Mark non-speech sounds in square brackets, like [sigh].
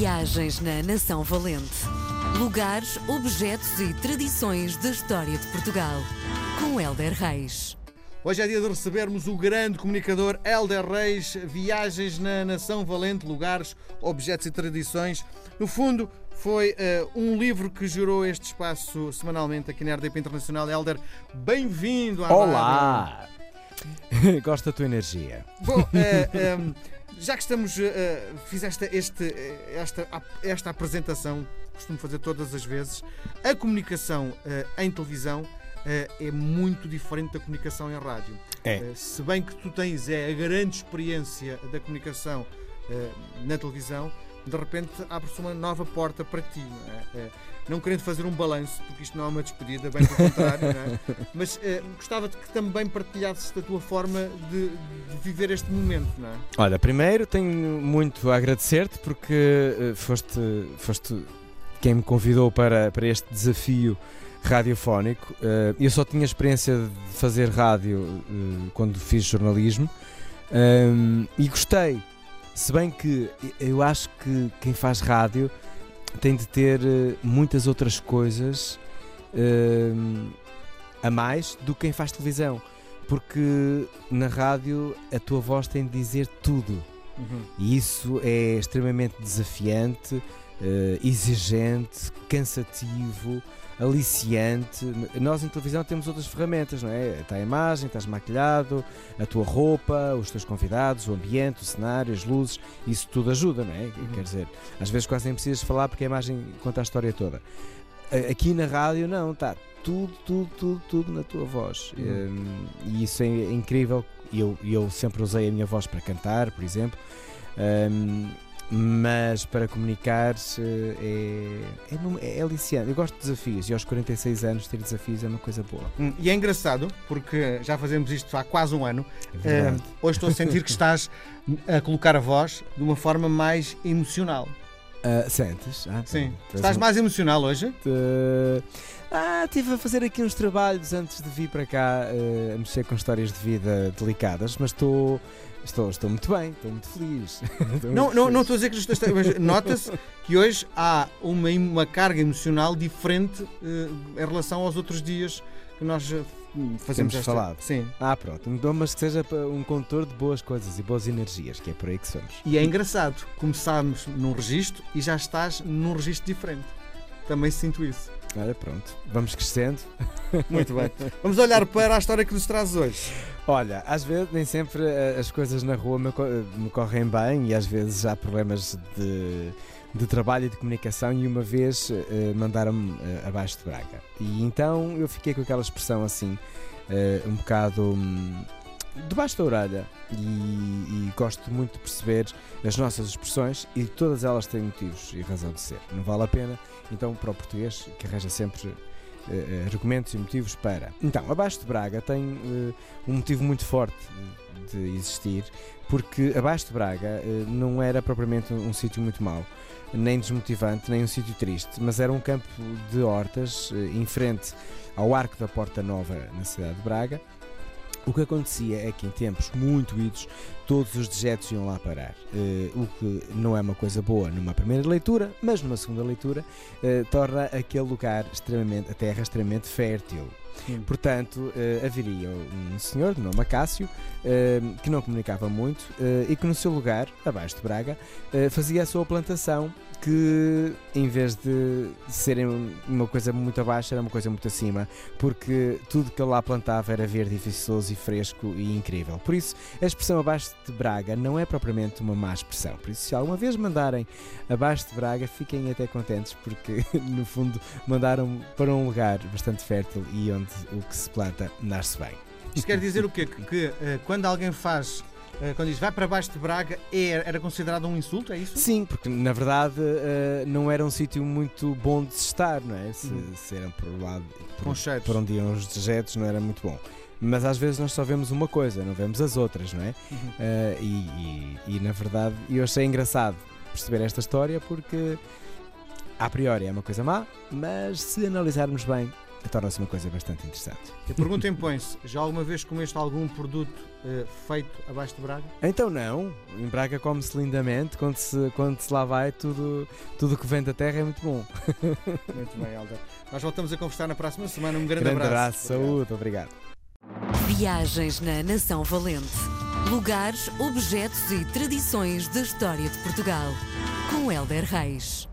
Viagens na Nação Valente. Lugares, objetos e tradições da história de Portugal. Com Helder Reis. Hoje é dia de recebermos o grande comunicador Helder Reis, Viagens na Nação Valente, Lugares, Objetos e Tradições. No fundo, foi uh, um livro que gerou este espaço semanalmente aqui na RDP Internacional. Helder, bem-vindo à Olá! [laughs] Gosto da tua energia. Bom, uh, eh, um, [laughs] já que estamos. Uh, fizeste este, esta, esta apresentação, costumo fazer todas as vezes, a comunicação uh, em televisão é muito diferente da comunicação em rádio. É. se bem que tu tens é, a grande experiência da comunicação na televisão, de repente abre-se uma nova porta para ti. Não, é? não querendo fazer um balanço, porque isto não é uma despedida, bem pelo contrário, é? [laughs] mas uh, gostava de que também partilhasses da tua forma de, de, viver este momento. Não é? Olha, primeiro tenho muito a agradecer-te porque uh, foste, foste quem me convidou para, para este desafio radiofónico. Uh, eu só tinha experiência de fazer rádio quando fiz jornalismo e gostei se bem que eu acho que quem faz rádio tem de ter eh, muitas outras coisas uh, a mais do que quem faz televisão. Porque na rádio a tua voz tem de dizer tudo. Uhum. E isso é extremamente desafiante, uh, exigente, cansativo aliciante. Nós em televisão temos outras ferramentas, não é? Está a imagem, estás maquilhado, a tua roupa, os teus convidados, o ambiente, o cenário, as luzes, isso tudo ajuda, não é? Uhum. Quer dizer, às vezes quase nem precisas falar porque a imagem conta a história toda. Aqui na rádio não, está tudo, tudo, tudo, tudo na tua voz. Uhum. Hum, e isso é incrível. Eu, eu sempre usei a minha voz para cantar, por exemplo. Um, mas para comunicar é, é, é aliciante. Eu gosto de desafios e aos 46 anos ter desafios é uma coisa boa. Hum, e é engraçado porque já fazemos isto há quase um ano. É uh, hoje estou a sentir que estás a colocar a voz de uma forma mais emocional. Uh, sentes? Ah, Sim. Estás mais emocional hoje? Uh, ah, estive a fazer aqui uns trabalhos antes de vir para cá uh, a mexer com histórias de vida delicadas, mas estou Estou, estou muito bem, estou muito feliz. [laughs] estou não, muito não, não estou a dizer que estou, mas nota-se que hoje há uma, uma carga emocional diferente uh, em relação aos outros dias que nós fazemos esta... falado. Sim. Ah, pronto. Então, mas que seja um condutor de boas coisas e boas energias, que é por aí que somos. E é engraçado, começámos num registro e já estás num registro diferente. Também sinto isso. Olha, pronto, vamos crescendo. [laughs] Muito bem. Vamos olhar para a história que nos traz hoje. Olha, às vezes nem sempre eh, as coisas na rua me, me correm bem e às vezes há problemas de, de trabalho e de comunicação e uma vez uh, mandaram-me uh, abaixo de Braga. E então eu fiquei com aquela expressão assim, uh, um bocado um, debaixo da orelha e, e, gosto muito de perceber as nossas expressões e todas elas têm motivos e razão de ser. Não vale a pena, então, para o português, que arranja sempre uh, argumentos e motivos para. Então, abaixo de Braga tem uh, um motivo muito forte de existir, porque abaixo de Braga não era propriamente um, um sítio muito mau, nem desmotivante, nem um sítio triste, mas era um campo de hortas em frente ao Arco da Porta Nova na cidade de Braga o que acontecia é que em tempos muito idos todos os dejetos iam lá parar, uh, o que não é uma coisa boa numa primeira leitura, mas numa segunda leitura uh, torna aquele lugar extremamente, a terra extremamente fértil. Sim. Portanto, uh, haveria um senhor de nome Acácio que não comunicava muito e que no seu lugar, abaixo de Braga, fazia a sua plantação que em vez de serem uma coisa muito abaixo, era uma coisa muito acima, porque tudo que ele lá plantava era verde e viçoso e fresco e incrível. Por isso, a expressão abaixo de Braga não é propriamente uma má expressão. Por isso, se alguma vez mandarem abaixo de Braga, fiquem até contentes, porque [laughs] no fundo mandaram para um lugar bastante fértil e onde o que se planta nasce bem. Isto quer dizer o quê? Que, que uh, quando alguém faz eh, quando diz vai para baixo de Braga, é, era considerado um insulto, é isso? Sim, porque na verdade uh, não era um sítio muito bom de se estar, não é? Se, uhum. se eram por lado por, por onde iam os dejetos, não era muito bom. Mas às vezes nós só vemos uma coisa, não vemos as outras, não é? Uhum. Uh, e, e, e, na verdade eu achei engraçado perceber esta história porque a priori é uma coisa má, mas se analisarmos bem, torna-se uma coisa bastante interessante. A pergunta impõe-se: já alguma vez comeste algum produto eh, feito abaixo de Braga? Então não, em Braga come-se lindamente, quando se, quando se lá vai, tudo tudo que vem da terra é muito bom. Muito bem, Helder. Nós voltamos a conversar na próxima semana. Um grande, Grande abraço. abraço, saúde, obrigado. Viagens na Nação Valente. Lugares, objetos e tradições da história de Portugal. Com Helder Reis.